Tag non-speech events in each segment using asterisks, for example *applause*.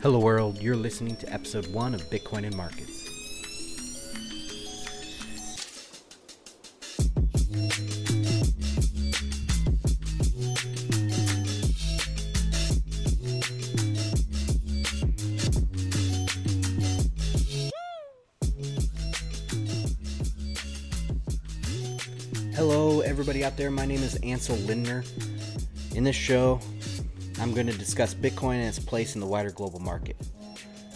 Hello, world. You're listening to episode one of Bitcoin and Markets. Hello, everybody out there. My name is Ansel Lindner. In this show, I'm going to discuss Bitcoin and its place in the wider global market.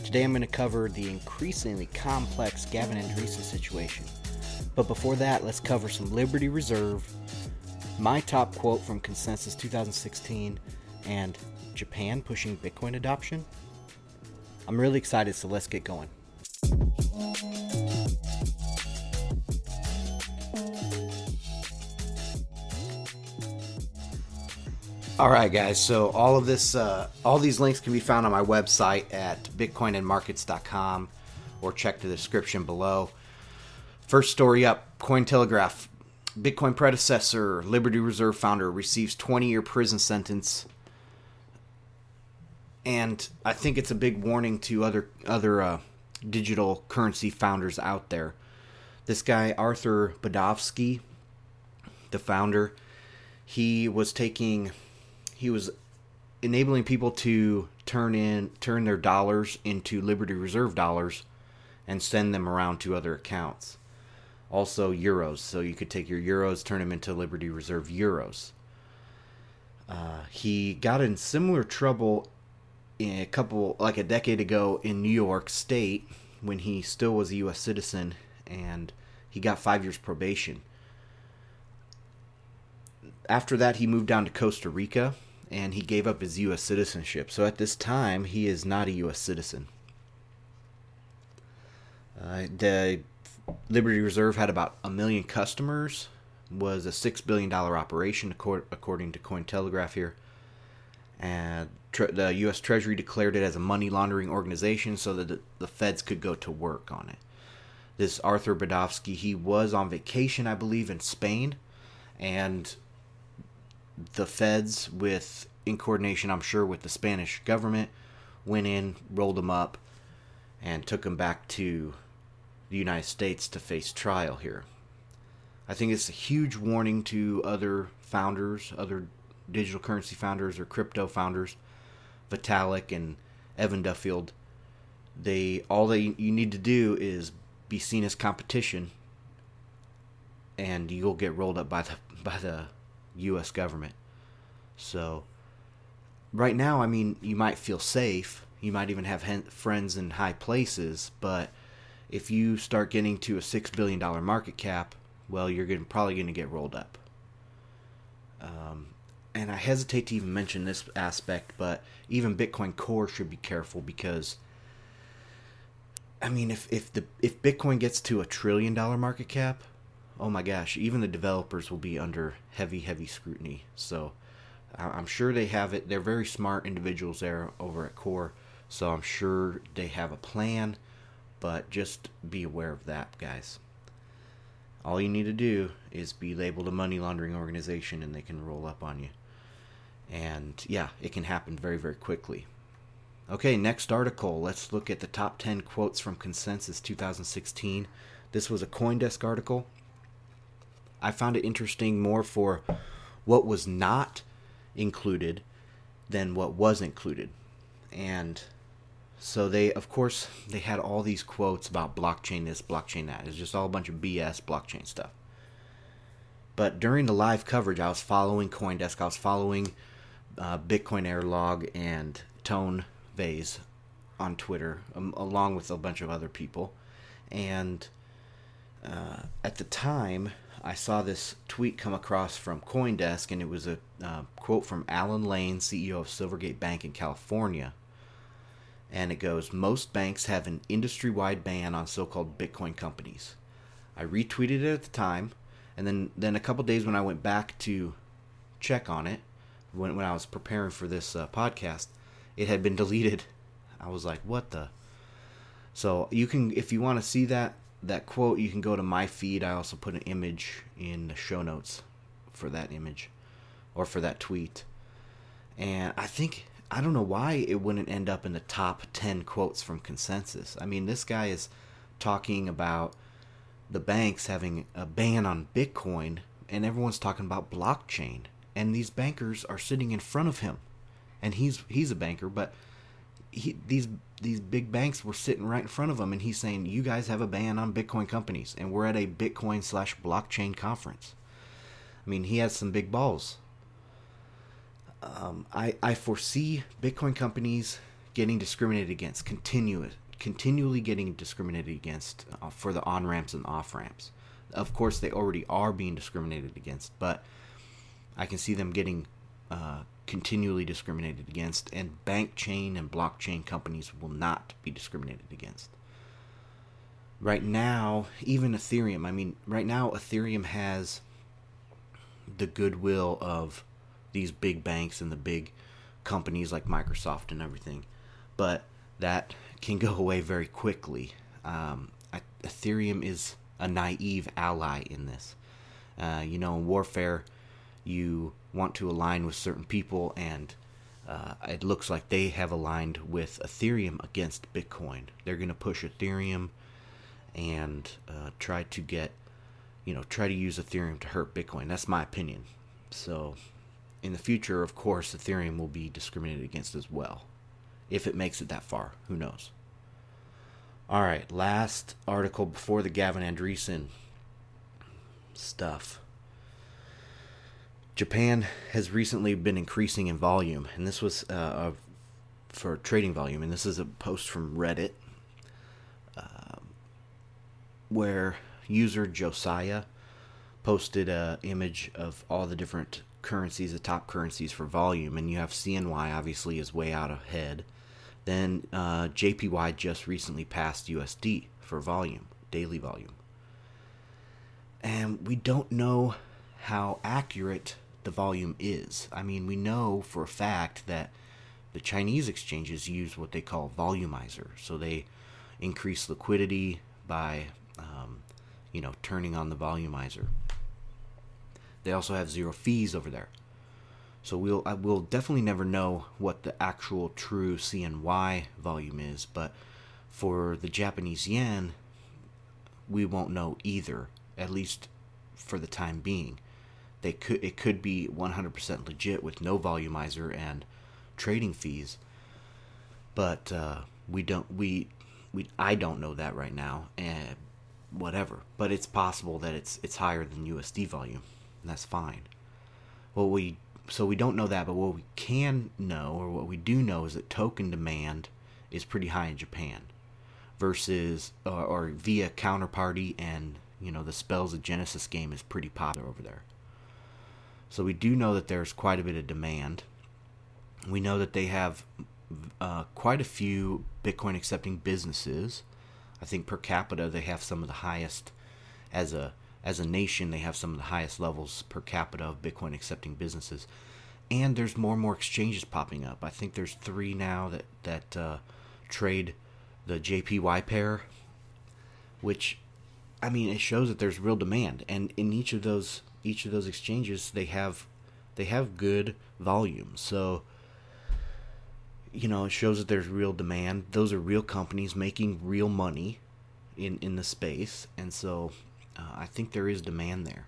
Today, I'm going to cover the increasingly complex Gavin Andresen situation. But before that, let's cover some Liberty Reserve, my top quote from Consensus 2016, and Japan pushing Bitcoin adoption. I'm really excited, so let's get going. All right, guys. So all of this, uh, all these links can be found on my website at bitcoinandmarkets.com or check the description below. First story up: Cointelegraph. Bitcoin predecessor, Liberty Reserve founder, receives 20-year prison sentence. And I think it's a big warning to other other uh, digital currency founders out there. This guy Arthur Budovsky, the founder, he was taking he was enabling people to turn in turn their dollars into Liberty Reserve dollars and send them around to other accounts. Also euros, so you could take your euros, turn them into Liberty Reserve euros. Uh, he got in similar trouble in a couple like a decade ago in New York State when he still was a U.S. citizen and he got five years probation. After that, he moved down to Costa Rica and he gave up his U.S. citizenship. So at this time, he is not a U.S. citizen. Uh, the Liberty Reserve had about a million customers, was a six billion dollar operation according to Cointelegraph here, and the U.S. Treasury declared it as a money laundering organization so that the feds could go to work on it. This Arthur Budovsky, he was on vacation, I believe, in Spain, and the feds, with in coordination, I'm sure, with the Spanish government, went in, rolled them up, and took them back to the United States to face trial here. I think it's a huge warning to other founders, other digital currency founders or crypto founders, Vitalik and Evan Duffield. They all they you need to do is be seen as competition, and you'll get rolled up by the by the U.S. government. So, right now, I mean, you might feel safe. You might even have friends in high places, but if you start getting to a six billion dollar market cap, well, you're probably going to get rolled up. Um, and I hesitate to even mention this aspect, but even Bitcoin Core should be careful because, I mean, if if the if Bitcoin gets to a trillion dollar market cap, oh my gosh, even the developers will be under heavy, heavy scrutiny. So I'm sure they have it. They're very smart individuals there over at Core. So I'm sure they have a plan, but just be aware of that, guys. All you need to do is be labeled a money laundering organization and they can roll up on you. And yeah, it can happen very, very quickly. Okay, next article. Let's look at the top 10 quotes from Consensus 2016. This was a Coindesk article. I found it interesting more for what was not included than what was included. And so they, of course, they had all these quotes about blockchain this, blockchain that. It's just all a bunch of BS blockchain stuff. But during the live coverage, I was following CoinDesk, I was following uh, Bitcoin Error Log and Tone Vays on Twitter, um, along with a bunch of other people. And uh, at the time, I saw this tweet come across from CoinDesk, and it was a uh, quote from Alan Lane, CEO of Silvergate Bank in California. And it goes Most banks have an industry wide ban on so called Bitcoin companies. I retweeted it at the time, and then, then a couple days when I went back to check on it, when, when I was preparing for this uh, podcast, it had been *laughs* deleted. I was like, what the? So you can, if you want to see that, that quote, you can go to my feed. I also put an image in the show notes for that image or for that tweet. And I think I don't know why it wouldn't end up in the top 10 quotes from consensus. I mean, this guy is talking about the banks having a ban on Bitcoin, and everyone's talking about blockchain. And these bankers are sitting in front of him, and he's he's a banker, but he, these these big banks were sitting right in front of him, and he's saying, "You guys have a ban on Bitcoin companies, and we're at a Bitcoin slash blockchain conference." I mean, he has some big balls. Um, I I foresee Bitcoin companies getting discriminated against, continuous, continually getting discriminated against uh, for the on ramps and off ramps. Of course, they already are being discriminated against, but I can see them getting uh, continually discriminated against, and bank chain and blockchain companies will not be discriminated against. Right now, even Ethereum, I mean, right now, Ethereum has the goodwill of these big banks and the big companies like Microsoft and everything, but that can go away very quickly. Um, Ethereum is a naive ally in this. Uh, you know, in warfare, you want to align with certain people, and uh, it looks like they have aligned with Ethereum against Bitcoin. They're going to push Ethereum and uh, try to get, you know, try to use Ethereum to hurt Bitcoin. That's my opinion. So, in the future, of course, Ethereum will be discriminated against as well. If it makes it that far, who knows? All right, last article before the Gavin Andresen stuff. Japan has recently been increasing in volume, and this was uh, for trading volume, and this is a post from Reddit uh, where user Josiah posted a image of all the different currencies, the top currencies for volume, and you have CNY obviously is way out ahead. Then uh, JPY just recently passed USD for volume, daily volume, and we don't know how accurate the volume is. I mean, we know for a fact that the Chinese exchanges use what they call volumizer, so they increase liquidity by, um, you know, turning on the volumizer. They also have zero fees over there, so we'll I will definitely never know what the actual true CNY volume is, but for the Japanese yen, we won't know either, at least for the time being they could it could be 100% legit with no volumizer and trading fees. But uh, we don't we we I don't know that right now and whatever. But it's possible that it's it's higher than USD volume. And that's fine. Well we so we don't know that but what we can know or what we do know is that token demand is pretty high in Japan versus uh, or via counterparty and you know the spells of Genesis game is pretty popular over there so we do know that there's quite a bit of demand. We know that they have uh, quite a few Bitcoin accepting businesses. I think per capita they have some of the highest as a as a nation they have some of the highest levels per capita of Bitcoin accepting businesses. And there's more and more exchanges popping up. I think there's three now that that uh, trade the JPY pair, which I mean it shows that there's real demand. And in each of those each of those exchanges they have they have good volume. So you know, it shows that there's real demand. Those are real companies making real money in in the space, and so uh, I think there is demand there.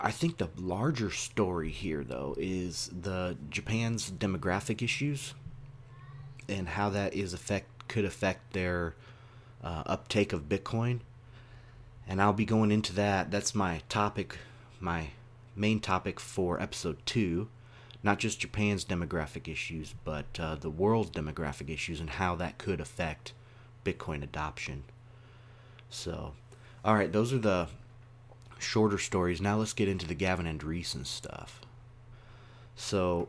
I think the larger story here, though, is the Japan's demographic issues and how that is affect could affect their uh, uptake of Bitcoin and I'll be going into that. That's my topic, my main topic for episode two. Not just Japan's demographic issues, but uh, the world's demographic issues and how that could affect Bitcoin adoption. So, all right, those are the shorter stories. Now let's get into the Gavin Andresen stuff. So,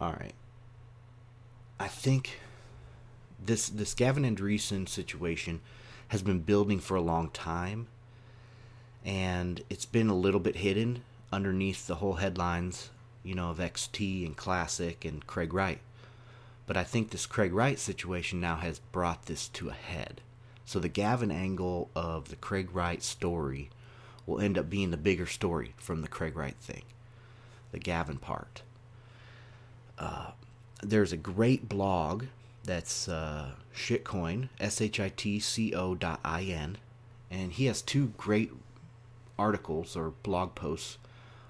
all right, I think this this Gavin Andresen situation has been building for a long time and it's been a little bit hidden underneath the whole headlines, you know, of XT and Classic and Craig Wright. But I think this Craig Wright situation now has brought this to a head. So the Gavin angle of the Craig Wright story will end up being the bigger story from the Craig Wright thing, the Gavin part. Uh, there's a great blog that's uh, shitcoin s h i t c o dot i n, and he has two great articles or blog posts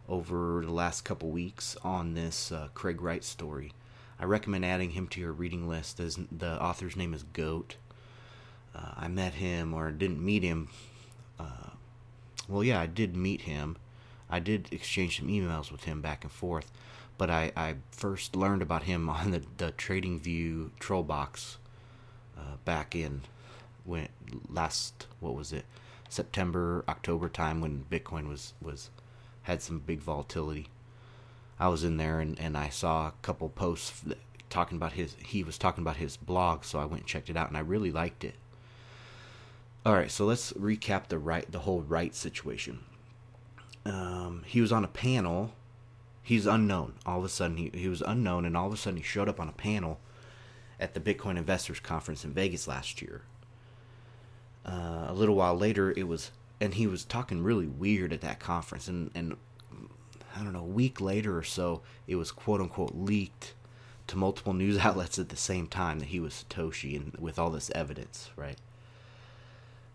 over the last couple weeks on this uh, Craig Wright story. I recommend adding him to your reading list. As the author's name is Goat. Uh, I met him or didn't meet him. Uh, well, yeah, I did meet him. I did exchange some emails with him back and forth, but I, I first learned about him *laughs* on the, the Trading View troll box uh, back in when last what was it September October time when Bitcoin was was had some big volatility. I was in there and, and I saw a couple posts talking about his he was talking about his blog, so I went and checked it out and I really liked it. All right, so let's recap the Wright the whole Wright situation. Um, he was on a panel. He's unknown. All of a sudden, he, he was unknown, and all of a sudden, he showed up on a panel at the Bitcoin Investors Conference in Vegas last year. Uh, a little while later, it was, and he was talking really weird at that conference, and and I don't know, a week later or so, it was quote unquote leaked to multiple news *laughs* outlets at the same time that he was Satoshi, and with all this evidence, right?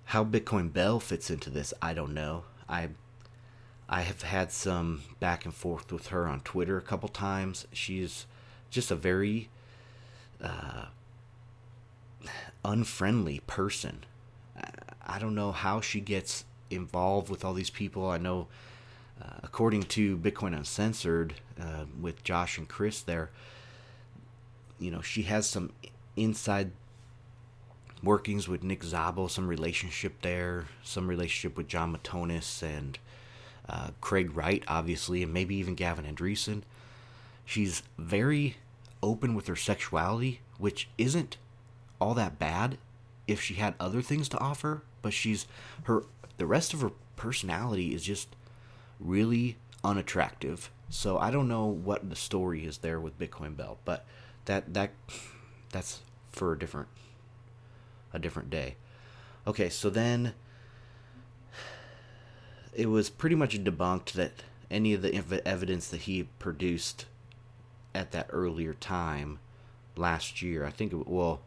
How Bitcoin Belle fits into this, I don't know. I I have had some back and forth with her on Twitter a couple times. She's just a very uh, unfriendly person. I don't know how she gets involved with all these people. I know, uh, according to Bitcoin Uncensored, uh, with Josh and Chris there, you know, she has some inside workings with Nick Szabo, some relationship there, some relationship with Jon Matonis and uh, Craig Wright, obviously, and maybe even Gavin Andresen. She's very open with her sexuality, which isn't all that bad if she had other things to offer, but she's her the rest of her personality is just really unattractive. So I don't know what the story is there with Bitcoin Belle, but that that that's for a different a different day. Okay, so then it was pretty much debunked that any of the evidence that he produced at that earlier time last year, I think, it, well,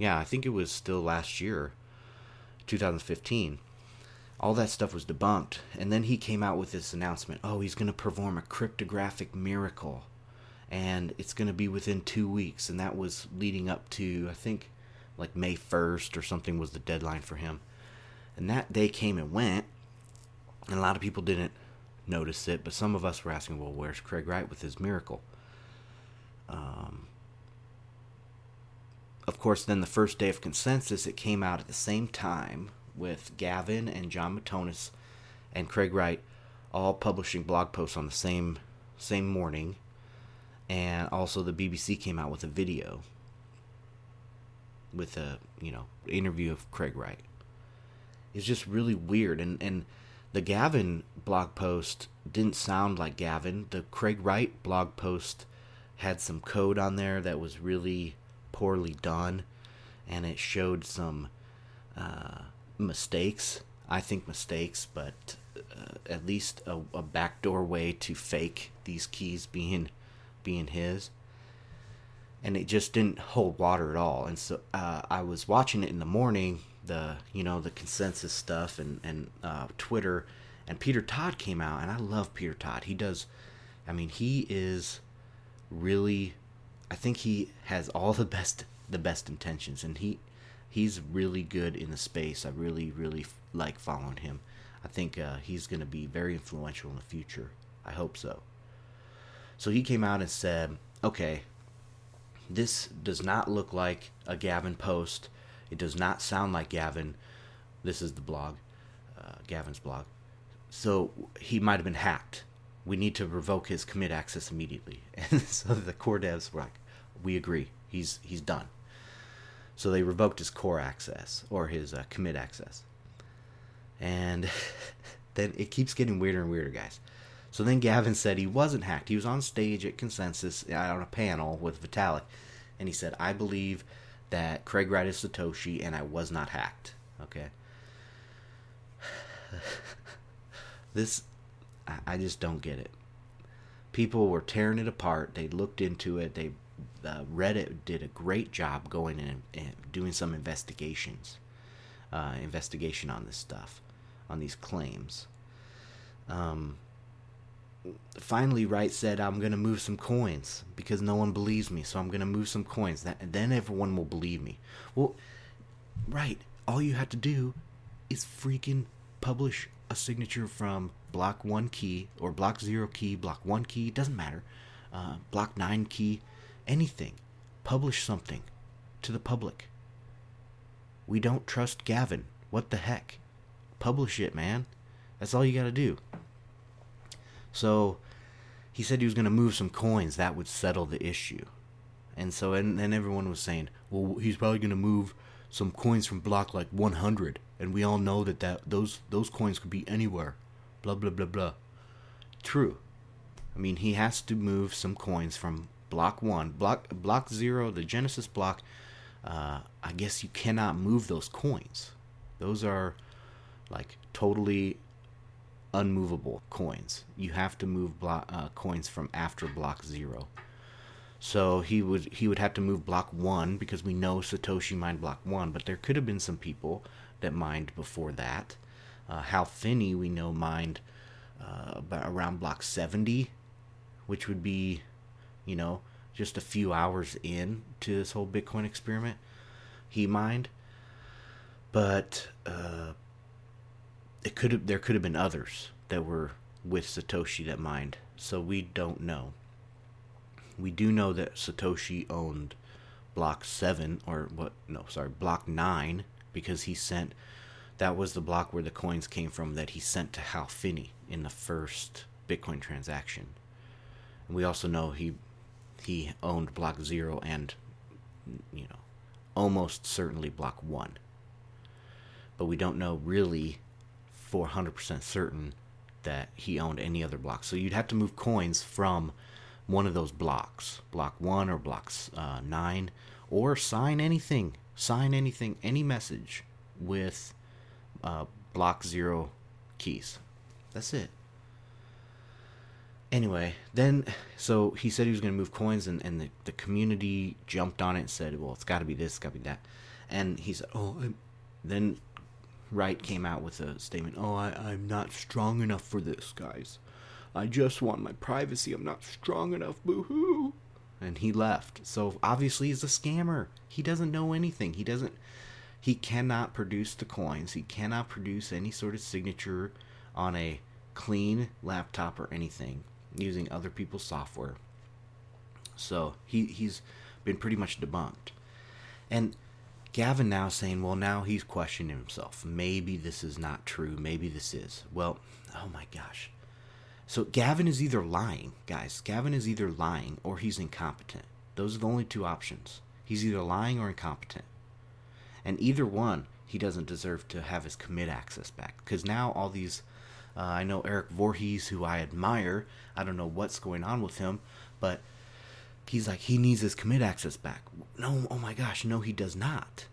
yeah, I think it was still last year, 2015. All that stuff was debunked. And then he came out with this announcement oh, he's going to perform a cryptographic miracle. And it's going to be within two weeks. And that was leading up to, I think, like May 1st or something was the deadline for him. And that day came and went, and a lot of people didn't notice it, but some of us were asking, well, where's Craig Wright with his miracle? Um, of course, then the first day of consensus, it came out at the same time with Gavin and Jon Matonis and Craig Wright all publishing blog posts on the same same morning, and also the BBC came out with a video with a you know interview of Craig Wright. It's just really weird, and and the Gavin blog post didn't sound like Gavin. The Craig Wright blog post had some code on there that was really poorly done, and it showed some uh, mistakes. I think mistakes, but uh, at least a, a backdoor way to fake these keys being being his and it just didn't hold water at all. And so uh, I was watching it in the morning, the you know the consensus stuff and and uh, Twitter, and Peter Todd came out, and I love Peter Todd. He does, I mean, he is really, I think he has all the best the best intentions, and he he's really good in the space. I really really like following him. I think uh, he's going to be very influential in the future. I hope so. So he came out and said, okay, this does not look like a Gavin post. It does not sound like Gavin. This is the blog, uh, Gavin's blog. So he might have been hacked. We need to revoke his commit access immediately. *laughs* And so the core devs were like, "We agree. He's he's done." So they revoked his core access or his uh, commit access. And *laughs* then it keeps getting weirder and weirder, guys. So then Gavin said he wasn't hacked. He was on stage at Consensus uh, on a panel with Vitalik, and he said, "I believe that Craig Wright is Satoshi, and I was not hacked." Okay. *sighs* this, I just don't get it. People were tearing it apart. They looked into it. They uh, Reddit did a great job going in and doing some investigations, uh, investigation on this stuff, on these claims. Um, finally, Wright said, "I'm going to move some coins because no one believes me, so I'm going to move some coins. That then everyone will believe me." Well, right. All you have to do is freaking publish a signature from block one key or block zero key, block one key, doesn't matter, uh, block nine key, anything. Publish something to the public. We don't trust Gavin. What the heck? Publish it, man. That's all you gotta do. So he said he was gonna move some coins that would settle the issue. And so and then everyone was saying, well, he's probably gonna move some coins from block like 100, and we all know that, that those those coins could be anywhere. Blah blah blah blah. True. I mean, he has to move some coins from block one, block block zero, the Genesis block. Uh, I guess you cannot move those coins. Those are like totally unmovable coins. You have to move block uh, coins from after block zero. So he would he would have to move block one because we know Satoshi mined block one, but there could have been some people that mined before that. Uh, Hal Finney we know mined uh, around block seventy, which would be, you know, just a few hours in to this whole Bitcoin experiment. He mined, but uh, it could have there could have been others that were with Satoshi that mined, so we don't know we do know that Satoshi owned block 7 or what no sorry block 9 because he sent that was the block where the coins came from that he sent to Hal Finney in the first Bitcoin transaction. And we also know he he owned block 0 and you know almost certainly block 1. But we don't know really 400% certain that he owned any other blocks. So you'd have to move coins from one of those blocks, block one or block uh, nine, or sign anything, sign anything, any message with uh, block zero keys. That's it. Anyway, then, so he said he was going to move coins, and, and the, the community jumped on it and said, well, it's got to be this, it's got to be that. And he said, oh, I'm... then Wright came out with a statement, oh, I, I'm not strong enough for this, guys. I just want my privacy. I'm not strong enough. Boo hoo. And he left. So obviously he's a scammer. He doesn't know anything. He doesn't. He cannot produce the coins. He cannot produce any sort of signature on a clean laptop or anything using other people's software. So he he's been pretty much debunked. And Gavin now saying, well, now he's questioning himself. Maybe this is not true. Maybe this is. Well, oh my gosh. So Gavin is either lying, guys. Gavin is either lying or he's incompetent. Those are the only two options. He's either lying or incompetent. And either one, he doesn't deserve to have his commit access back. Because now all these, uh, I know Eric Voorhees, who I admire. I don't know what's going on with him, but he's like he needs his commit access back. No, oh my gosh, no, he does not.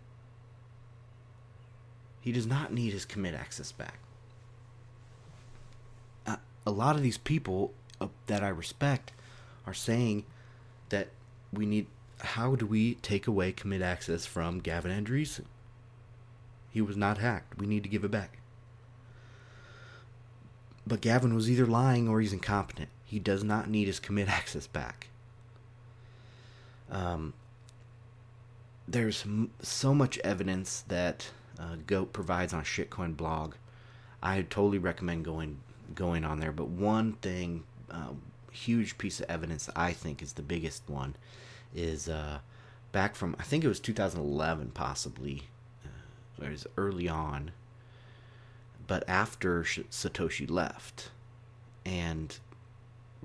He does not need his commit access back a lot of these people uh, that I respect are saying that we need. How do we take away commit access from Gavin Andresen? He was not hacked. We need to give it back. But Gavin was either lying or he's incompetent. He does not need his commit *laughs* access back. Um, there's so much evidence that uh, Goat provides on Shitcoin blog. I totally recommend going going on there. But one thing, uh, huge piece of evidence I think is the biggest one, is uh, back from I think it was 2011 possibly, uh, it was early on. But after Satoshi left, and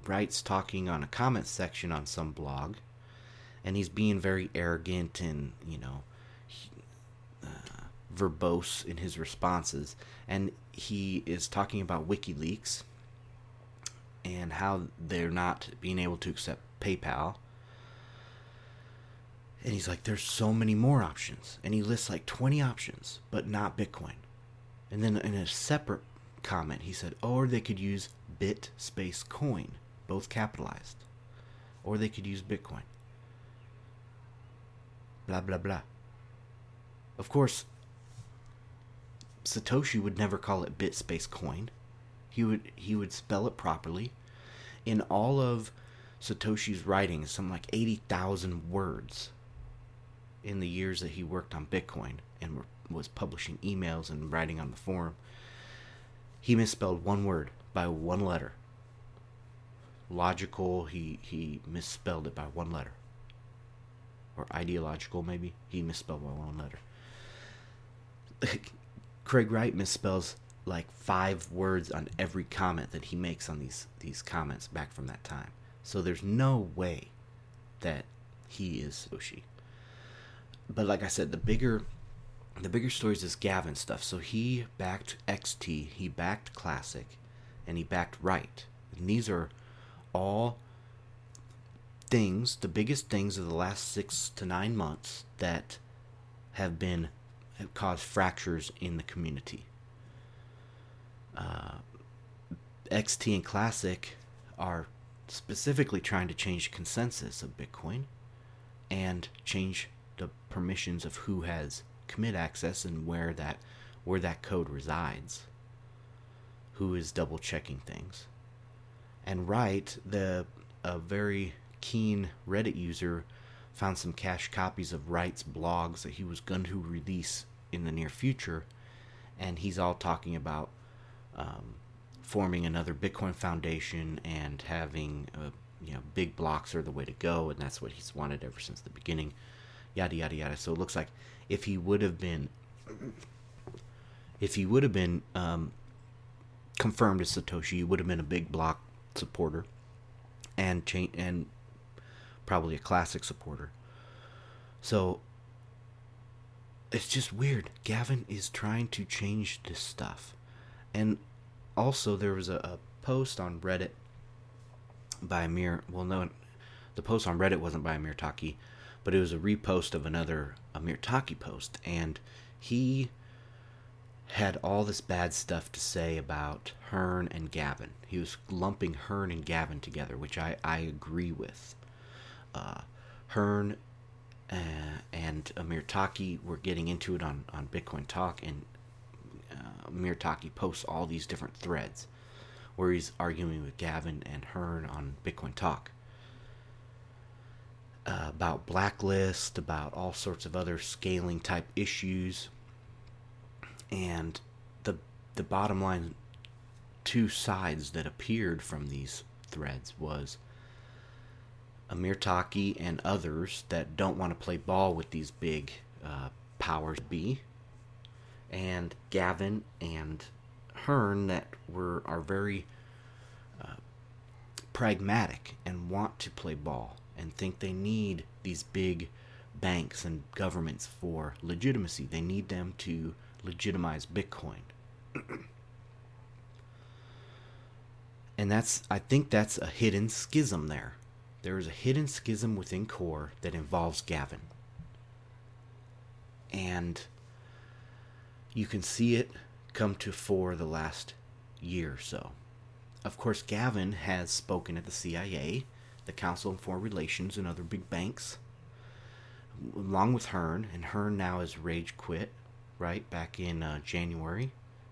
Wright's talking on a comment section on some blog, and he's being very arrogant and you know uh, verbose in his responses, and he is talking about WikiLeaks and how they're not being able to accept PayPal. And he's like, there's so many more options. And he lists like 20 options, but not Bitcoin. And then in a separate comment, he said, or they could use bit space coin, both capitalized. Or they could use Bitcoin. blah blah blah. Of course, Satoshi would never call it bit space coin. He would he would spell it properly. In all of Satoshi's writings, some like 80,000 words in the years that he worked on Bitcoin and was publishing emails and writing on the forum. He misspelled one word by one letter. Logical, he, he misspelled it by one letter. Or ideological, maybe. He misspelled by one letter. *laughs* Craig Wright misspells like five words on every comment that he makes on these these comments back from that time. So there's no way that he is Yoshi. But like I said, the bigger the bigger story is this Gavin stuff. So he backed XT, he backed Classic, and he backed Wright. And these are all things, the biggest things of the last six to nine months that have been have caused fractures in the community. Uh, XT and Classic are specifically trying to change consensus of Bitcoin and change the permissions of who has commit access and where that where that code resides. Who is double checking things. And Wright, the a very keen Reddit user found some cached copies of Wright's blogs that he was going to release in the near future, and he's all talking about um, forming another Bitcoin foundation and having a, you know big blocks are the way to go, and that's what he's wanted ever since the beginning. Yada yada yada. So it looks like if he would have been, if he would have been um, confirmed as Satoshi, he would have been a big block supporter, and cha- and probably a classic supporter. So it's just weird. Gavin is trying to change this stuff. And also, there was a, a post on Reddit by Amir. Well, no, the post on Reddit wasn't by Amir Taaki, but it was a repost of another Amir Taaki post. And he had all this bad stuff to say about Hearn and Gavin. He was lumping Hearn and Gavin together, which I, I agree with. Uh, Hearn uh, and Amir Taaki were getting into it on, on Bitcoin Talk, and uh, Amir Taaki posts all these different threads where he's arguing with Gavin and Hearn on Bitcoin Talk uh, about blacklist, about all sorts of other scaling type issues, and the the bottom line two sides that appeared from these threads was Amir Taaki and others that don't want to play ball with these big uh, powers be, and Gavin and Hearn that were are very uh, pragmatic and want to play ball and think they need these big banks and governments for legitimacy. They need them to legitimize Bitcoin. *clears throat* and that's I think that's a hidden schism there there is a hidden schism within Core that involves Gavin. And you can see it come to fore the last year or so. Of course, Gavin has spoken at the CIA, the Council on Foreign Relations, and other big banks, along with Hearn. And Hearn now has rage quit, right, back in uh, January.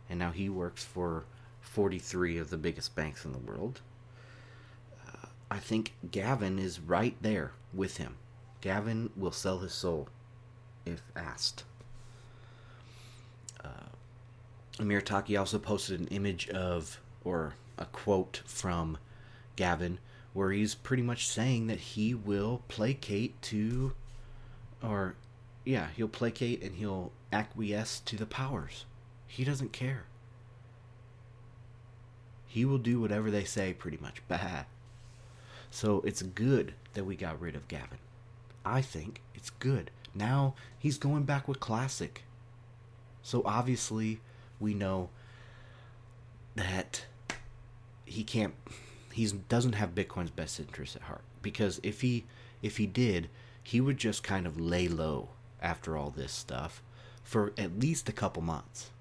And now he works for 43 of the biggest banks in the world. I think Gavin is right there with him. Gavin will sell his soul if asked. Uh, Amir Taaki also posted an image of, or a quote from Gavin, where he's pretty much saying that he will placate to, or, yeah, he'll placate and he'll acquiesce to the powers. He doesn't care. He will do whatever they say, pretty much. *laughs* Bah. So it's good that we got rid of Gavin. I think it's good. Now he's going back with Classic. So obviously we know that he can't he doesn't have Bitcoin's best interest at heart because if he if he did, he would just kind of lay low after all this stuff for at least a couple months.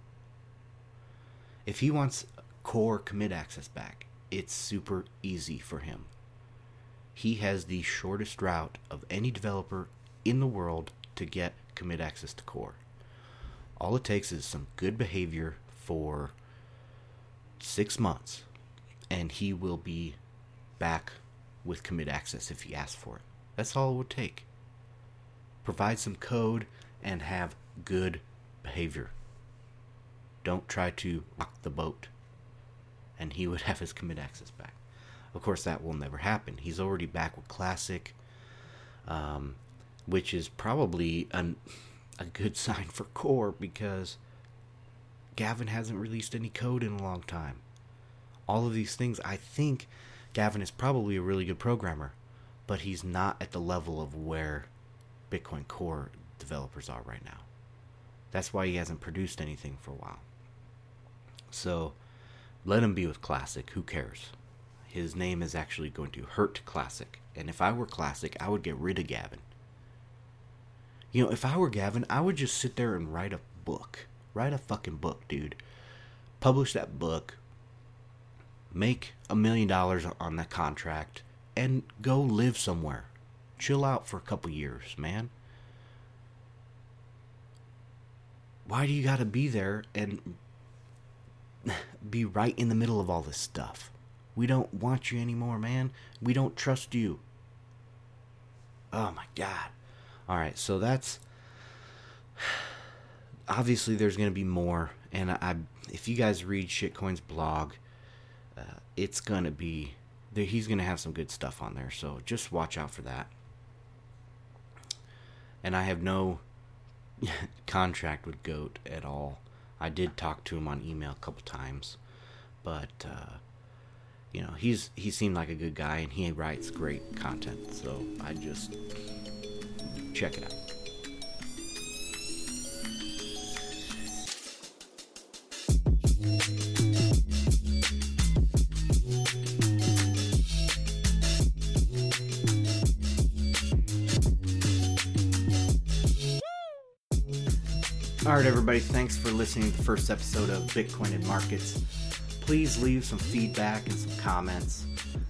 If he wants core commit access back, it's super easy for him he has the shortest route of any developer in the world to get commit access to core. All it takes is some good behavior for six months, and he will be back with commit access if he asks for it. That's all it would take. Provide some code and have good behavior. Don't try to rock the boat. And he *laughs* would have his commit access back. Of course, that will never happen. He's already back with Classic, um, which is probably an, a good *laughs* sign for Core because Gavin hasn't released any code in a long time. All of these things, I think Gavin is probably a really good programmer, but he's not at the level of where Bitcoin Core developers are right now. That's why he hasn't produced anything for a while. So let him be with Classic. Who cares? His name is actually going to hurt Classic. And if I were Classic, I would get rid of Gavin. You know, if I were Gavin, I would just sit there and write a book. Write a fucking book, dude. Publish that book. Make a million dollars on that contract and go live somewhere. Chill out for a couple years, man. Why do you got to be there and be right in the middle of all this stuff? We don't want you anymore, man. We don't trust you. Oh my god. All right, so that's *sighs* obviously there's going to be more and I if you guys read Shitcoin's blog, it's to be he's to have some good stuff on there. So just watch out for that. And I have no *laughs* contract with Goat at all. I did talk to him on email a couple times, but uh, you know he's he seemed like a good guy and he writes great content. So I just check it out. All right, everybody, thanks for listening to the first episode of Bitcoin and Markets. Please leave some feedback and some comments.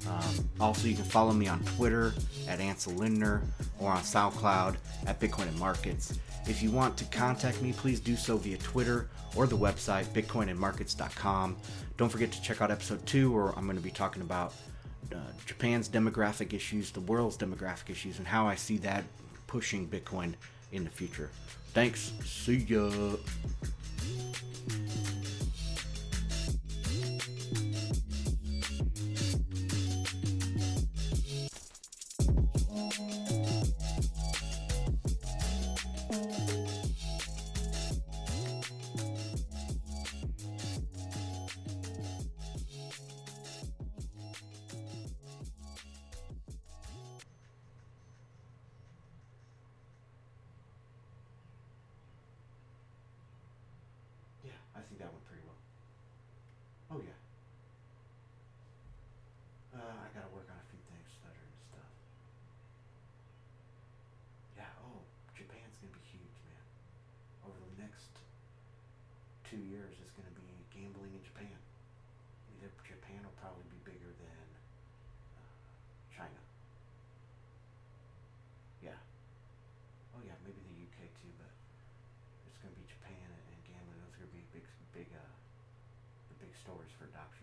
Um, also, you can follow me on Twitter at Ansel Lindner or on SoundCloud at Bitcoin and Markets. If you want to contact me, please do so via Twitter or the website bitcoinandmarkets.com. Don't forget to check out episode two, where I'm going to be talking about uh, Japan's demographic issues, the world's demographic issues, and how I see that pushing Bitcoin in the future. Thanks. See ya. I think that went pretty well. Oh yeah. Uh, I gotta work on a few things, stuttering and stuff. Yeah. Oh, Japan's gonna be huge, man. Over the next two years, it's gonna be gambling in Japan. Japan will probably be bigger than uh, China. Yeah. Oh yeah, maybe the UK too, but it's going to be Japan and, and gambling. Those are going to be big, big, uh, the big stories for adoption.